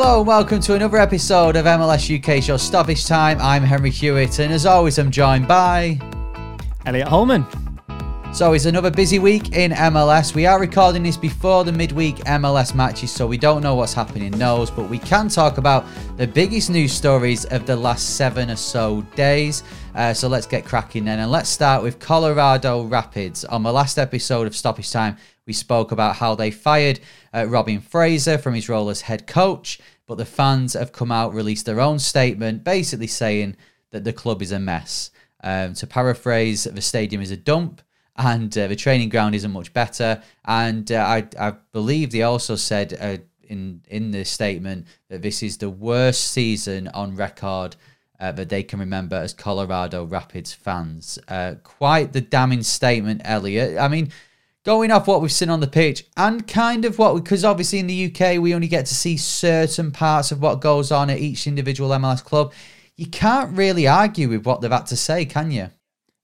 Hello and welcome to another episode of MLS UK Show Stoppage Time. I'm Henry Hewitt and as always I'm joined by Elliot Holman. So it's another busy week in MLS. We are recording this before the midweek MLS matches, so we don't know what's happening in those, but we can talk about the biggest news stories of the last seven or so days. Uh, so let's get cracking then, and let's start with Colorado Rapids. On the last episode of Stoppage Time, we spoke about how they fired uh, Robin Fraser from his role as head coach, but the fans have come out, released their own statement, basically saying that the club is a mess. Um, to paraphrase, the stadium is a dump and uh, the training ground isn't much better. And uh, I, I believe they also said uh, in in the statement that this is the worst season on record uh, that they can remember as Colorado Rapids fans. Uh, quite the damning statement, Elliot. I mean, going off what we've seen on the pitch and kind of what, because obviously in the UK we only get to see certain parts of what goes on at each individual MLS club. You can't really argue with what they've had to say, can you?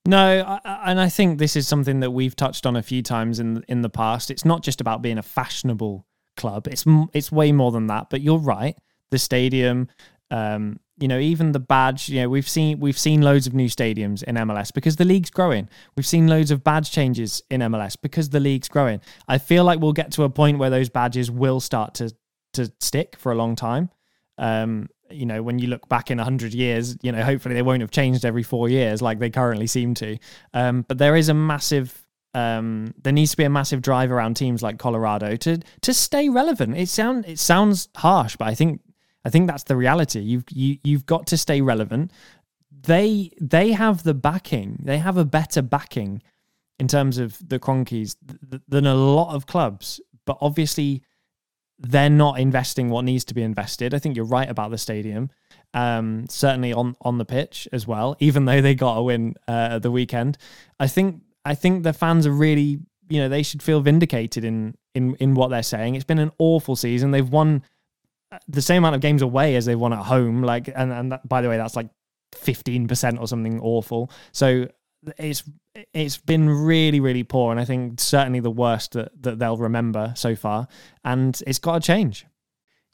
No, and I think this is something that we've touched on a few times in in the past. It's not just about being a fashionable club. It's it's way more than that. But you're right. The stadium, um, you know, even the badge. You know, we've seen we've seen loads of new stadiums in MLS because the league's growing. We've seen loads of badge changes in MLS because the league's growing. I feel like we'll get to a point where those badges will start to to stick for a long time. Um, you know, when you look back in 100 years, you know, hopefully they won't have changed every four years like they currently seem to. Um, but there is a massive, um, there needs to be a massive drive around teams like Colorado to to stay relevant. It sound it sounds harsh, but I think I think that's the reality. You've you, you've got to stay relevant. They they have the backing. They have a better backing in terms of the Kroenkes th- than a lot of clubs. But obviously, they're not investing what needs to be invested. I think you're right about the stadium. Um, certainly on on the pitch as well. Even though they got a win uh, the weekend, I think I think the fans are really you know they should feel vindicated in in in what they're saying. It's been an awful season. They've won the same amount of games away as they've won at home. Like and and that, by the way, that's like fifteen percent or something awful. So it's it's been really really poor and i think certainly the worst that, that they'll remember so far and it's got to change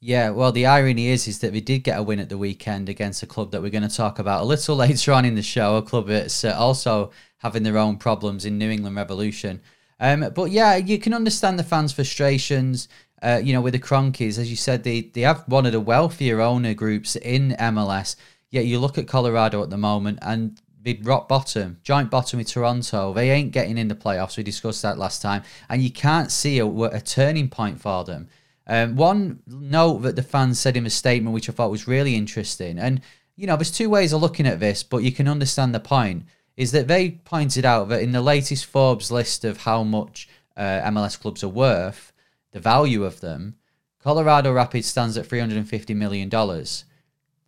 yeah well the irony is is that we did get a win at the weekend against a club that we're going to talk about a little later on in the show a club that's uh, also having their own problems in new england revolution um, but yeah you can understand the fans frustrations uh, you know with the Kroenkes as you said they, they have one of the wealthier owner groups in mls Yet you look at Colorado at the moment, and they rock bottom, joint bottom with Toronto. They ain't getting in the playoffs. We discussed that last time, and you can't see a, a turning point for them. Um, one note that the fans said in a statement, which I thought was really interesting, and you know, there's two ways of looking at this, but you can understand the point. Is that they pointed out that in the latest Forbes list of how much uh, MLS clubs are worth, the value of them, Colorado Rapids stands at 350 million dollars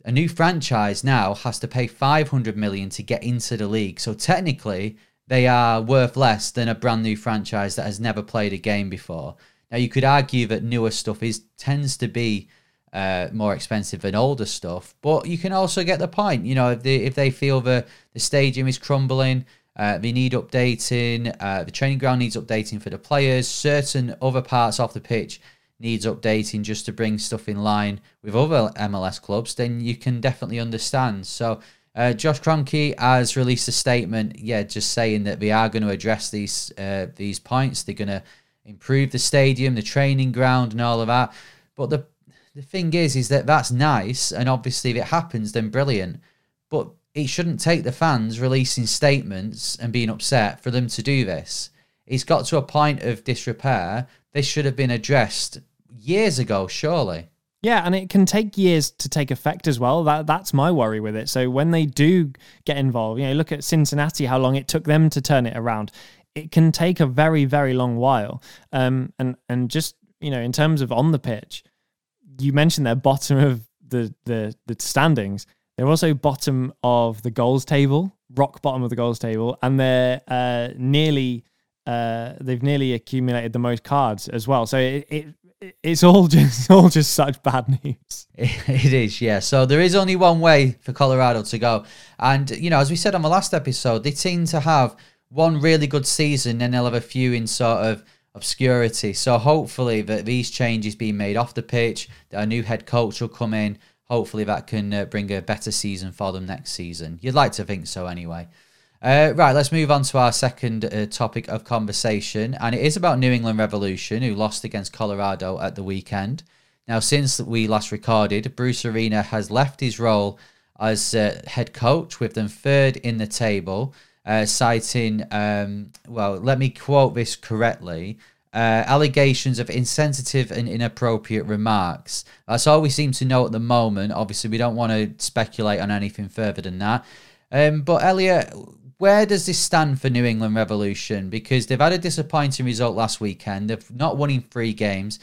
a new franchise now has to pay 500 million to get into the league. So technically, they are worth less than a brand new franchise that has never played a game before. Now you could argue that newer stuff is tends to be uh, more expensive than older stuff, but you can also get the point. You know, if they if they feel the the stadium is crumbling, uh, they need updating, uh, the training ground needs updating for the players, certain other parts off the pitch needs updating just to bring stuff in line with other MLS clubs, then you can definitely understand. So, uh, Josh Kroenke has released a statement, yeah, just saying that they are going to address these uh, these points. They're going to improve the stadium, the training ground, and all of that. But the the thing is, is that that's nice, and obviously if it happens, then brilliant. But it shouldn't take the fans releasing statements and being upset for them to do this. It's got to a point of disrepair. This should have been addressed years ago, surely. Yeah, and it can take years to take effect as well. That that's my worry with it. So when they do get involved, you know, look at Cincinnati, how long it took them to turn it around. It can take a very very long while. Um, and and just you know, in terms of on the pitch, you mentioned their bottom of the the the standings. They're also bottom of the goals table, rock bottom of the goals table, and they're uh, nearly uh, they've nearly accumulated the most cards as well. So it, it it's all just all just such bad news. It is, yeah. So there is only one way for Colorado to go, and you know, as we said on the last episode, they seem to have one really good season, then they'll have a few in sort of obscurity. So hopefully that these changes being made off the pitch, that a new head coach will come in. Hopefully that can uh, bring a better season for them next season. You'd like to think so, anyway. Uh, right, let's move on to our second uh, topic of conversation, and it is about New England Revolution, who lost against Colorado at the weekend. Now, since we last recorded, Bruce Arena has left his role as uh, head coach, with them third in the table, uh, citing, um, well, let me quote this correctly. Uh, allegations of insensitive and inappropriate remarks. That's all we seem to know at the moment. Obviously, we don't want to speculate on anything further than that. Um, but Elliot, where does this stand for New England Revolution? Because they've had a disappointing result last weekend. They've not won in three games.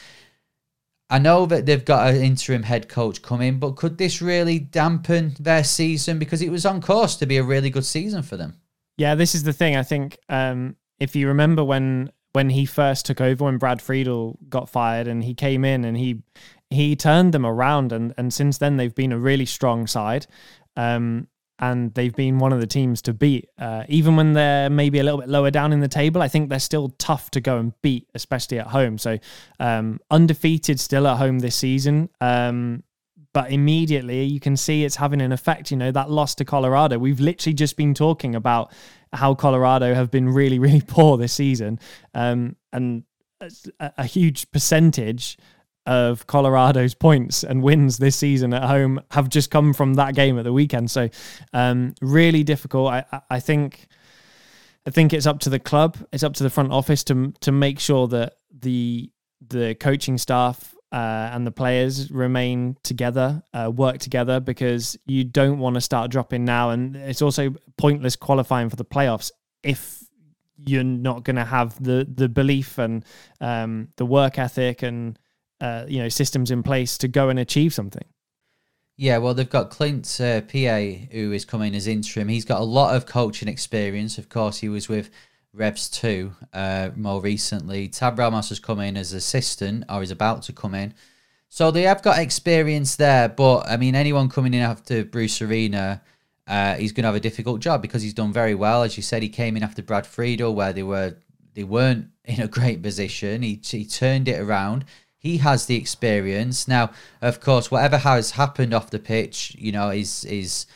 I know that they've got an interim head coach coming, but could this really dampen their season? Because it was on course to be a really good season for them. Yeah, this is the thing. I think um, if you remember when when he first took over, when Brad Friedel got fired, and he came in and he he turned them around, and and since then they've been a really strong side. Um, and they've been one of the teams to beat. Uh, even when they're maybe a little bit lower down in the table, I think they're still tough to go and beat, especially at home. So um, undefeated still at home this season. Um, but immediately you can see it's having an effect. You know, that loss to Colorado, we've literally just been talking about how Colorado have been really, really poor this season. Um, and a, a huge percentage of Colorado's points and wins this season at home have just come from that game at the weekend. So, um, really difficult. I, I think, I think it's up to the club, it's up to the front office to to make sure that the the coaching staff uh, and the players remain together, uh, work together, because you don't want to start dropping now. And it's also pointless qualifying for the playoffs if you're not going to have the the belief and um, the work ethic and uh, you know systems in place to go and achieve something. Yeah, well, they've got Clint uh, Peay, who is coming as interim. He's got a lot of coaching experience. Of course, he was with Revs 2 uh, more recently. Tab Ramos has come in as assistant, or is about to come in. So they have got experience there. But, I mean, anyone coming in after Bruce Arena, uh, he's going to have a difficult job because he's done very well. As you said, he came in after Brad Friedel, where they were they weren't in a great position. He, he turned it around he has the experience. Now, of course, whatever has happened off the pitch, you know, is is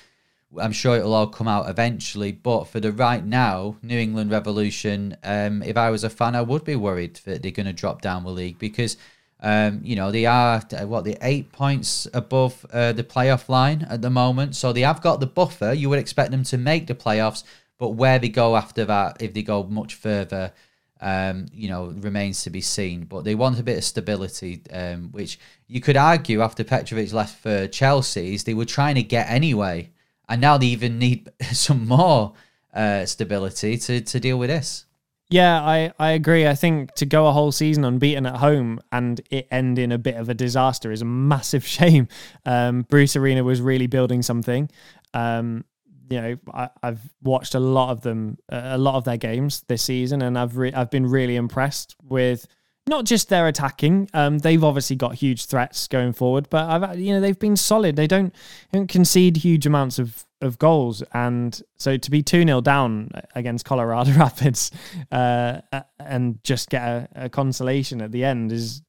I'm sure it'll all come out eventually. But for the right now, New England Revolution, um, if I was a fan, I would be worried that they're going to drop down the league because, um, you know, they are what the eight points above uh, the playoff line at the moment, so they have got the buffer. You would expect them to make the playoffs, but where they go after that, if they go much further, um, you know, remains to be seen. But they want a bit of stability, um, which you could argue after Petrovic left for Chelsea's, they were trying to get anyway. And now they even need some more uh, stability to, to deal with this. Yeah, I, I agree. I think to go a whole season unbeaten at home and it end in a bit of a disaster is a massive shame. Um, Bruce Arena was really building something. Um, you know, I, have watched a lot of them, a lot of their games this season, and I've re- I've been really impressed with not just their attacking. Um, they've obviously got huge threats going forward, but I've you know they've been solid. They don't, don't concede huge amounts of of goals, and so to be two 0 down against Colorado Rapids uh, and just get a, a consolation at the end is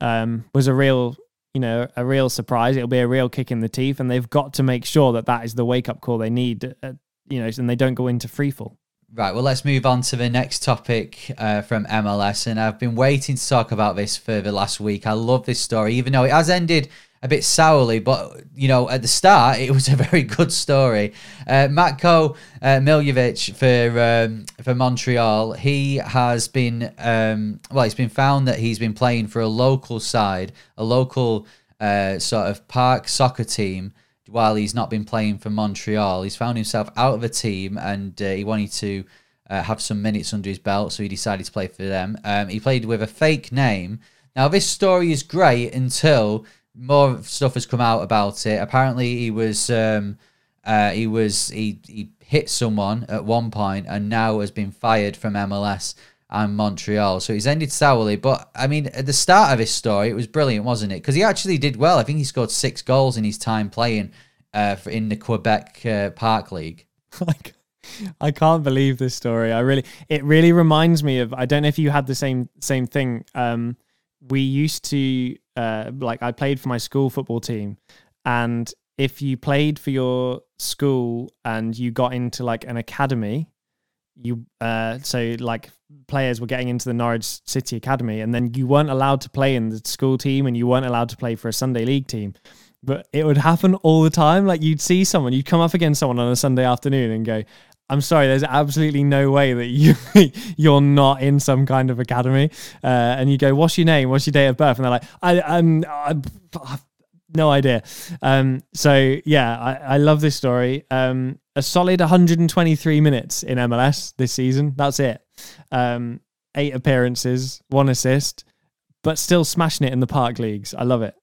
um, was a real you know, a real surprise. It'll be a real kick in the teeth, and they've got to make sure that that is the wake up call they need, uh, you know, and they don't go into freefall. Right, well, let's move on to the next topic uh, from MLS. And I've been waiting to talk about this for the last week. I love this story, even though it has ended a bit sourly, but you know, at the start, it was a very good story. Uh, Matko uh, Miljevic for um, for Montreal, he has been um, well, it's been found that he's been playing for a local side, a local uh, sort of park soccer team. While he's not been playing for Montreal, he's found himself out of a team, and uh, he wanted to uh, have some minutes under his belt, so he decided to play for them. Um, he played with a fake name. Now, this story is great until more stuff has come out about it. Apparently, he was um, uh, he was he he hit someone at one point and now has been fired from MLS and Montreal. So he's ended sourly. But I mean, at the start of his story, it was brilliant, wasn't it? Because he actually did well. I think he scored six goals in his time playing uh, in the Quebec uh, Park League. I can't believe this story. I really, it really reminds me of. I don't know if you had the same same thing. Um, we used to uh, like I played for my school football team, and if you played for your school and you got into like an academy, you uh, so like players were getting into the Norwich City Academy, and then you weren't allowed to play in the school team, and you weren't allowed to play for a Sunday league team. But it would happen all the time. Like you'd see someone, you'd come up against someone on a Sunday afternoon and go, I'm sorry, there's absolutely no way that you you're not in some kind of academy. Uh, and you go, "What's your name? What's your date of birth?" And they're like, "I, I'm, I'm no idea." Um, so yeah, I, I love this story. Um, a solid 123 minutes in MLS this season. That's it. Um, eight appearances, one assist, but still smashing it in the park leagues. I love it.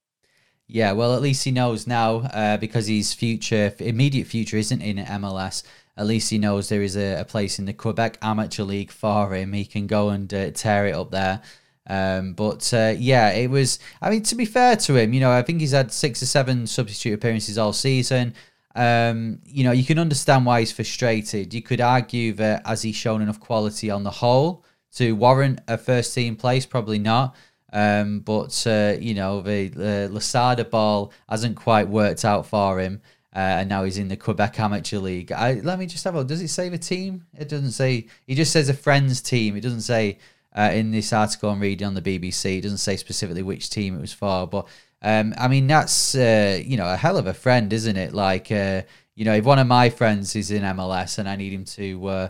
Yeah, well, at least he knows now uh, because his future, immediate future, isn't in MLS at least he knows there is a, a place in the Quebec Amateur League for him. He can go and uh, tear it up there. Um, but uh, yeah, it was. I mean, to be fair to him, you know, I think he's had six or seven substitute appearances all season. Um, you know, you can understand why he's frustrated. You could argue that has he shown enough quality on the whole to warrant a first team place? Probably not. Um, but uh, you know, the uh, Lasada ball hasn't quite worked out for him uh, and now he's in the Quebec Amateur League. I, let me just have a Does it say the team? It doesn't say. He just says a friends team. It doesn't say uh, in this article I'm reading on the BBC. It doesn't say specifically which team it was for. But um, I mean, that's uh, you know a hell of a friend, isn't it? Like uh, you know, if one of my friends is in MLS and I need him to uh,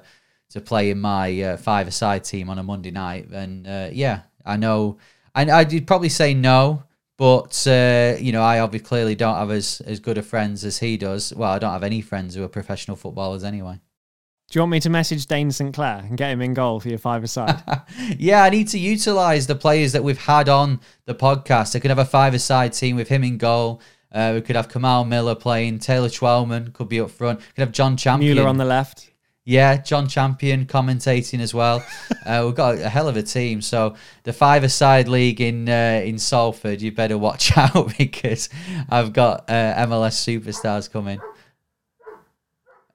to play in my uh, five-a-side team on a Monday night, then yeah, I know. I, I'd probably say no but uh, you know, I obviously clearly don't have as as good of friends as he does. Well, I don't have any friends who are professional footballers anyway. Do you want me to message Dayne St. Clair and get him in goal for your five-a-side? yeah, I need to utilise the players that we've had on the podcast. I could have a five-a-side team with him in goal. Uh, we could have Kamal Miller playing. Taylor Twellman could be up front. We could have John Champion. Mueller on the left. Yeah, John Champion commentating as well. uh, we've got a hell of a team. So the five-a-side league in uh, in Salford, you better watch out because I've got uh, MLS superstars coming.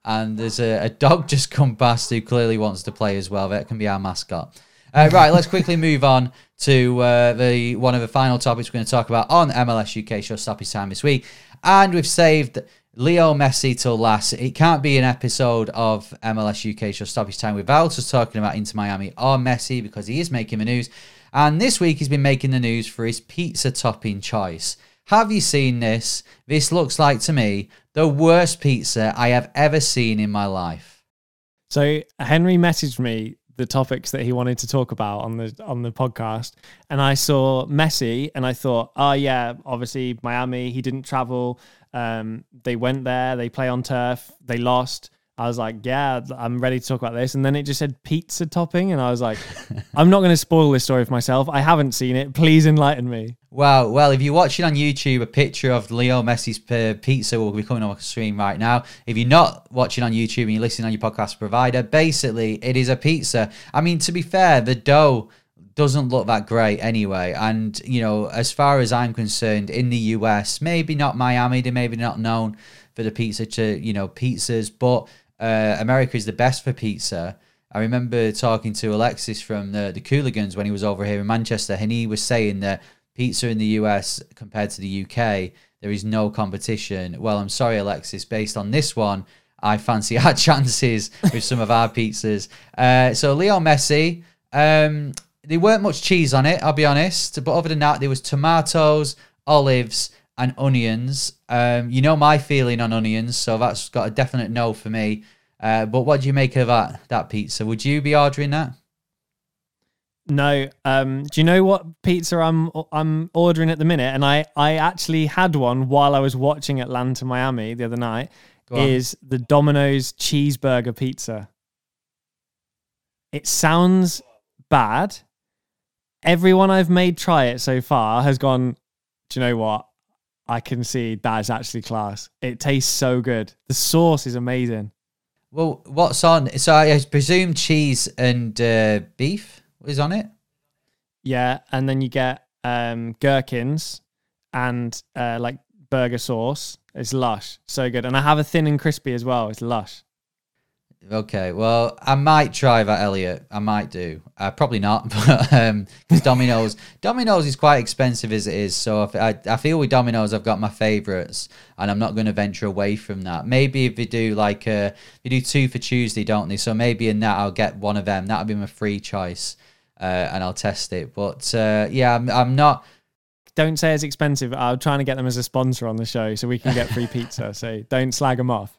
And there's a, a, dog just come past who clearly wants to play as well. That can be our mascot. Uh, right, let's quickly move on to uh, the one of the final topics we're going to talk about on MLS UK Show Stoppage Time this week. And we've saved Leo Messi till last. It can't be an episode of MLS UK Show Stoppage Time without us talking about Inter Miami or Messi because he is making the news. And this week he's been making the news for his pizza topping choice. Have you seen this? This looks like to me the worst pizza I have ever seen in my life. So Henry messaged me the topics that he wanted to talk about on the on the podcast and I saw Messi and I thought, "Oh yeah, obviously Miami, he didn't travel um, they went there, they play on turf, they lost. I was like, yeah, I'm ready to talk about this. And then it just said pizza topping. And I was like, I'm not going to spoil this story for myself. I haven't seen it. Please enlighten me. Wow. Well, if you're watching on YouTube, a picture of Leo Messi's uh, pizza will be coming on the screen right now. If you're not watching on YouTube and you're listening on your podcast provider, basically, it is a pizza. I mean, to be fair, the dough doesn't look that great anyway. And, you know, as far as I'm concerned, in the US, maybe not Miami, they maybe not known for the pizza to, you know, pizzas, but uh, America is the best for pizza. I remember talking to Alexis from the, the Cooligans when he was over here in Manchester, and he was saying that pizza in the US compared to the UK, there is no competition. Well, I'm sorry, Alexis, based on this one, I fancy our chances with some of our pizzas. Uh, so Leo Messi, um, there weren't much cheese on it, I'll be honest. But other than that, there was tomatoes, olives, and onions. Um, you know my feeling on onions, so that's got a definite no for me. Uh, but what do you make of that that pizza? Would you be ordering that? No. Um, do you know what pizza I'm I'm ordering at the minute? And I I actually had one while I was watching Atlanta Miami the other night. Is the Domino's cheeseburger pizza? It sounds bad. Everyone I've made try it so far has gone. Do you know what? I can see that is actually class. It tastes so good. The sauce is amazing. Well, what's on? So I presume cheese and uh, beef is on it. Yeah, and then you get um, gherkins and uh, like burger sauce. It's lush, so good. And I have a thin and crispy as well. It's lush. Okay, well, I might try that, Elliot. I might do. Uh, probably not, but um, because Domino's, Domino's is quite expensive as it is. So I, I feel with Domino's, I've got my favorites, and I'm not going to venture away from that. Maybe if we do like uh, we do two for Tuesday, don't they? So maybe in that I'll get one of them. That'll be my free choice, uh, and I'll test it. But uh, yeah, I'm, I'm not. Don't say it's expensive. I'm trying to get them as a sponsor on the show so we can get free pizza. So don't slag them off.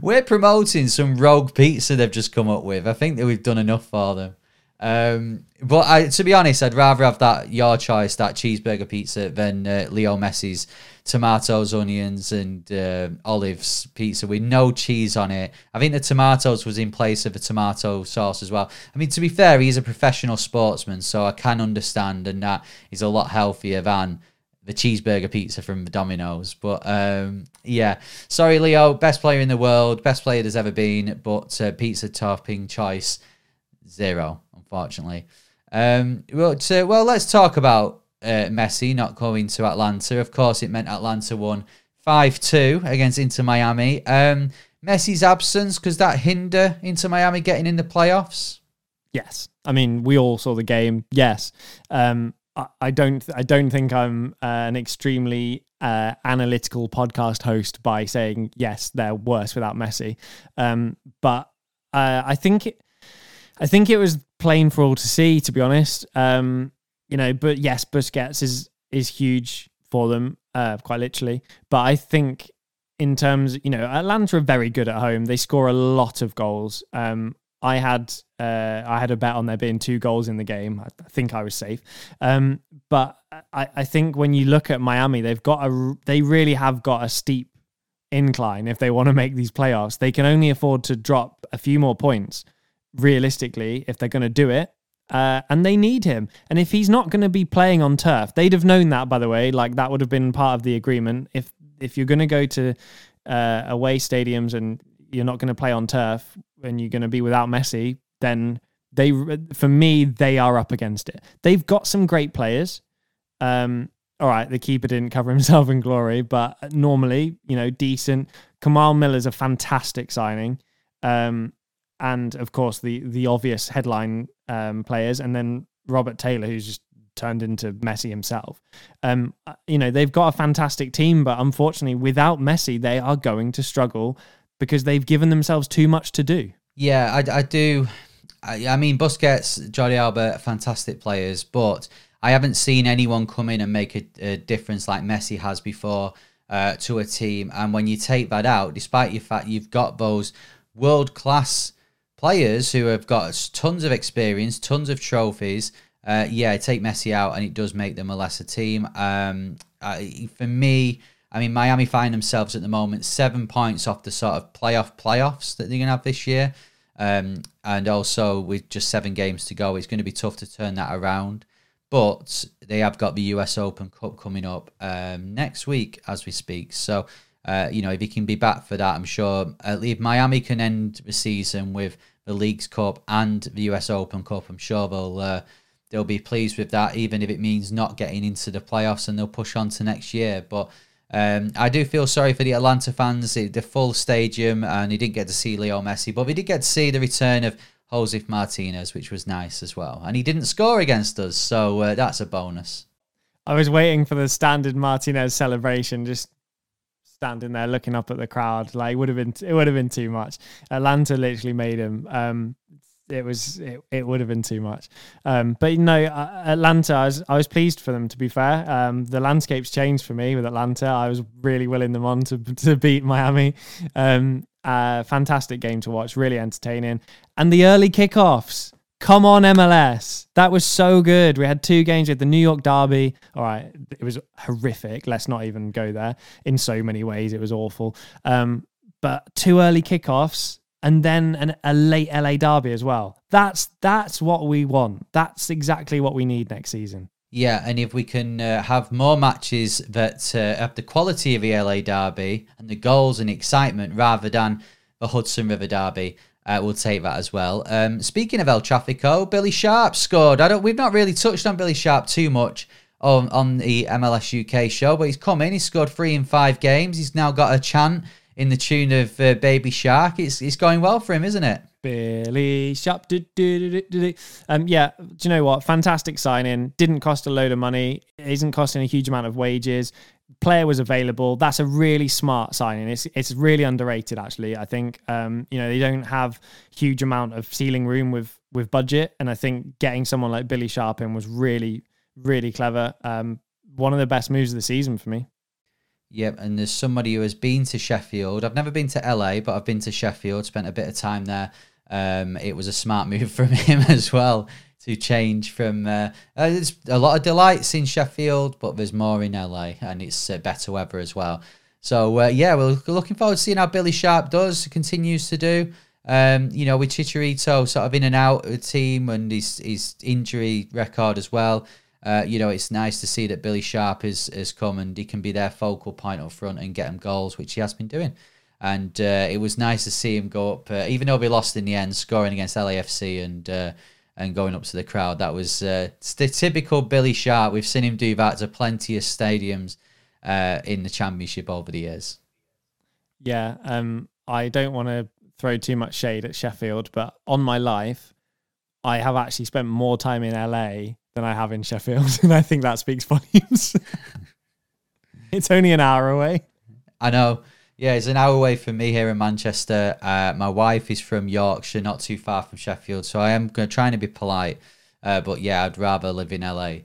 We're promoting some rogue pizza they've just come up with. I think that we've done enough for them. Um, but I, to be honest, I'd rather have that your choice, that cheeseburger pizza, than uh, Leo Messi's tomatoes, onions, and uh, olives pizza with no cheese on it. I think the tomatoes was in place of the tomato sauce as well. I mean, to be fair, he's a professional sportsman, so I can understand, and that is a lot healthier than the cheeseburger pizza from the Domino's. But um, yeah, sorry, Leo, best player in the world, best player there's ever been, but uh, pizza topping choice zero, unfortunately. Um, well, so, well, let's talk about uh, Messi not going to Atlanta. Of course, it meant Atlanta won five two against Inter Miami. Um, Messi's absence because that hinder Inter Miami getting in the playoffs. Yes, I mean we all saw the game. Yes, um, I don't I don't think I'm uh, an extremely uh, analytical podcast host by saying yes they're worse without Messi, um, but uh, I think it, I think it was plain for all to see to be honest. Um, you know, but yes, Busquets is is huge for them, uh, quite literally. But I think in terms, you know, Atlanta are very good at home. They score a lot of goals. Um, I had uh, I had a bet on there being two goals in the game. I, think I was safe. Um, but I, I think when you look at Miami, they've got a they really have got a steep incline if they want to make these playoffs. They can only afford to drop a few more points realistically if they're going to do it. Uh, and they need him. And if he's not going to be playing on turf, they'd have known that, by the way. Like that would have been part of the agreement. If if you're going to go to uh, away stadiums and you're not going to play on turf, and you're going to be without Messi, then they, for me, they are up against it. They've got some great players. Um, all right, the keeper didn't cover himself in glory, but normally, you know, decent. Kamal Miller's a fantastic signing. Um, and of course, the the obvious headline um, players, and then Robert Taylor, who's just turned into Messi himself. Um, uh, you know, they've got a fantastic team, but unfortunately, without Messi, they are going to struggle because they've given themselves too much to do. Yeah, I, I do. I, I mean, Busquets, Jordi Alba, fantastic players, but I haven't seen anyone come in and make a, a difference like Messi has before uh, to a team. And when you take that out, despite the fact you've got those world class players who have got tons of experience, tons of trophies, uh, yeah, take Messi out and it does make them a lesser team. Um, I, for me, I mean, Miami find themselves at the moment seven points off the sort of playoff playoffs that they're going to have this year. Um, and also with just seven games to go, it's going to be tough to turn that around. But they have got the US Open Cup coming up um, next week as we speak. So, uh, you know, if he can be back for that, I'm sure uh, if Miami can end the season with the Leagues Cup and the US Open Cup, I'm sure they'll uh, they'll be pleased with that, even if it means not getting into the playoffs and they'll push on to next year. But um, I do feel sorry for the Atlanta fans, the full stadium, and he didn't get to see Leo Messi, but we did get to see the return of Josef Martinez, which was nice as well. And he didn't score against us, so uh, that's a bonus. I was waiting for the standard Martinez celebration, just standing there looking up at the crowd. Like it would have been it would have been too much. Atlanta literally made him. Um, it was it, it would have been too much. Um, but you know, uh, Atlanta, I was I was pleased for them. To be fair, um, the landscape's changed for me with Atlanta. I was really willing them on to to beat Miami. Um, uh, fantastic game to watch, really entertaining, and the early kickoffs. Come on, MLS. That was so good. We had two games with the New York Derby. All right. It was horrific. Let's not even go there in so many ways. It was awful. Um, but two early kickoffs and then an, a late LA Derby as well. That's that's what we want. That's exactly what we need next season. Yeah, and if we can uh, have more matches that uh, have the quality of the LA Derby and the goals and excitement rather than the Hudson River Derby, uh, we'll take that as well. Um, speaking of El Trafico, Billy Sharp scored. I don't. We've not really touched on Billy Sharp too much on on the MLS UK show, but he's come in. He's scored three in five games. He's now got a chant in the tune of uh, Baby Shark. It's it's going well for him, isn't it? Billy Sharp. Do, do, do, um, yeah, do you know what? Fantastic signing. Didn't cost a load of money. Isn't costing a huge amount of wages. Player was available. That's a really smart signing. It's it's really underrated, actually. I think um, you know they don't have huge amount of ceiling room with with budget, and I think getting someone like Billy Sharp in was really really clever. Um, one of the best moves of the season for me. Yep, and there's somebody who has been to Sheffield. I've never been to LA, but I've been to Sheffield, spent a bit of time there. Um, it was a smart move from him as well to change from. Uh, uh, there's a lot of delights in Sheffield, but there's more in LA, and it's uh, better weather as well. So uh, yeah, we're looking forward to seeing how Billy Sharp does, continues to do. Um, you know, with Chicharito sort of in and out of the team and his his injury record as well uh, you know, it's nice to see that Billy Sharp is has come and he can be their focal point up front and get them goals, which he has been doing. And uh, it was nice to see him go up, uh, even though we lost in the end, scoring against LAFC and uh, and going up to the crowd. That was uh, the typical Billy Sharp. We've seen him do that to plenty of stadiums uh, in the Championship over the years. Yeah, um, I don't want to throw too much shade at Sheffield, but on my life, I have actually spent more time in LA than I have in Sheffield, and I think that speaks volumes. it's only an hour away. I know. Yeah, it's an hour away from me here in Manchester. Uh, my wife is from Yorkshire, not too far from Sheffield, so I am going to try to be polite. Uh, but yeah, I'd rather live in LA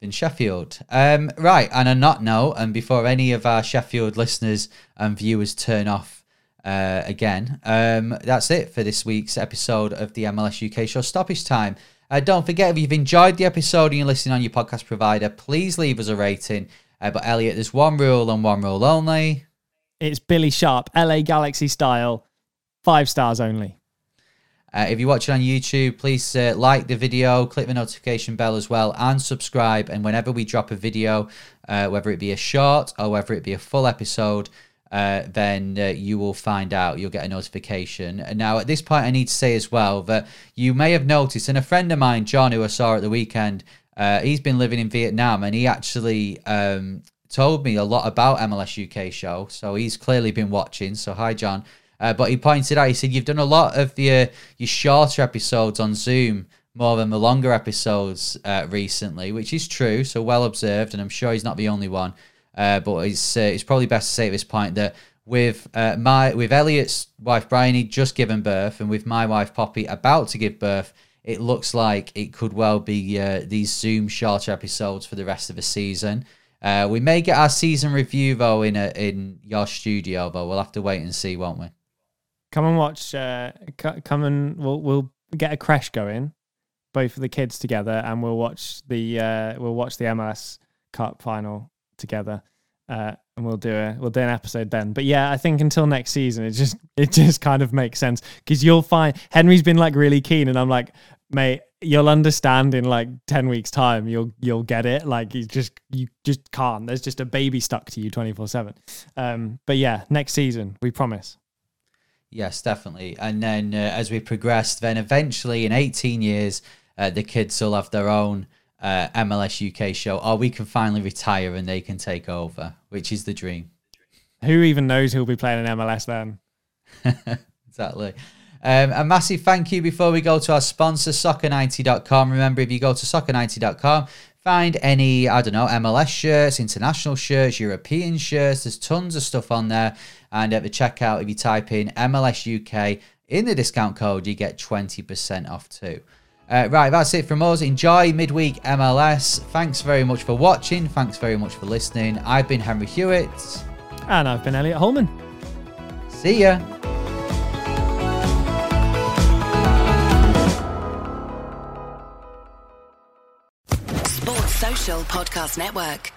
than Sheffield. Um, right, and on that note, and before any of our Sheffield listeners and viewers turn off uh, again, um, that's it for this week's episode of the MLS UK show Stoppage Time. Uh, don't forget, if you've enjoyed the episode and you're listening on your podcast provider, please leave us a rating. Uh, but Elliot, there's one rule and one rule only. It's Billy Sharp, LA Galaxy style, five stars only. Uh, if you're watching on YouTube, please uh, like the video, click the notification bell as well, and subscribe. And whenever we drop a video, uh, whether it be a short or whether it be a full episode, uh, then uh, you will find out. You'll get a notification. And now, at this point, I need to say as well that you may have noticed, and a friend of mine, John, who I saw at the weekend, uh, he's been living in Vietnam, and he actually um, told me a lot about MLS UK show. So he's clearly been watching. So hi, John. Uh, but he pointed out, he said you've done a lot of uh, your shorter episodes on Zoom more than the longer episodes uh, recently, which is true. So well observed, and I'm sure he's not the only one. Uh, but it's uh, it's probably best to say at this point that with uh, my with Elliot's wife Bryony just given birth, and with my wife Poppy about to give birth, it looks like it could well be uh, these Zoom shorter episodes for the rest of the season. Uh, we may get our season review though in a, in your studio, but we'll have to wait and see, won't we? Come and watch. Uh, come and we'll we'll get a crash going, both of the kids together, and we'll watch the uh, we'll watch the MLS Cup final together. Uh, and we'll do a we'll do an episode then. But yeah, I think until next season, it just it just kind of makes sense because you'll find Henry's been like really keen, and I'm like, mate, you'll understand in like ten weeks time. You'll you'll get it. Like you just you just can't. There's just a baby stuck to you twenty four seven. Um, but yeah, next season we promise. Yes, definitely. And then uh, as we progress, then eventually in 18 years, uh, the kids will have their own uh, MLS UK show, or we can finally retire and they can take over, which is the dream. Who even knows who'll be playing in MLS then? exactly. Um, a massive thank you before we go to our sponsor, soccer90.com. Remember, if you go to soccer90.com, find any, I don't know, MLS shirts, international shirts, European shirts. There's tons of stuff on there. And at the checkout, if you type in MLS UK in the discount code, you get 20% off too. Uh, right, that's it from us. Enjoy midweek MLS. Thanks very much for watching. Thanks very much for listening. I've been Henry Hewitt. And I've been Elliot Holman. See ya. Sports Social Podcast Network.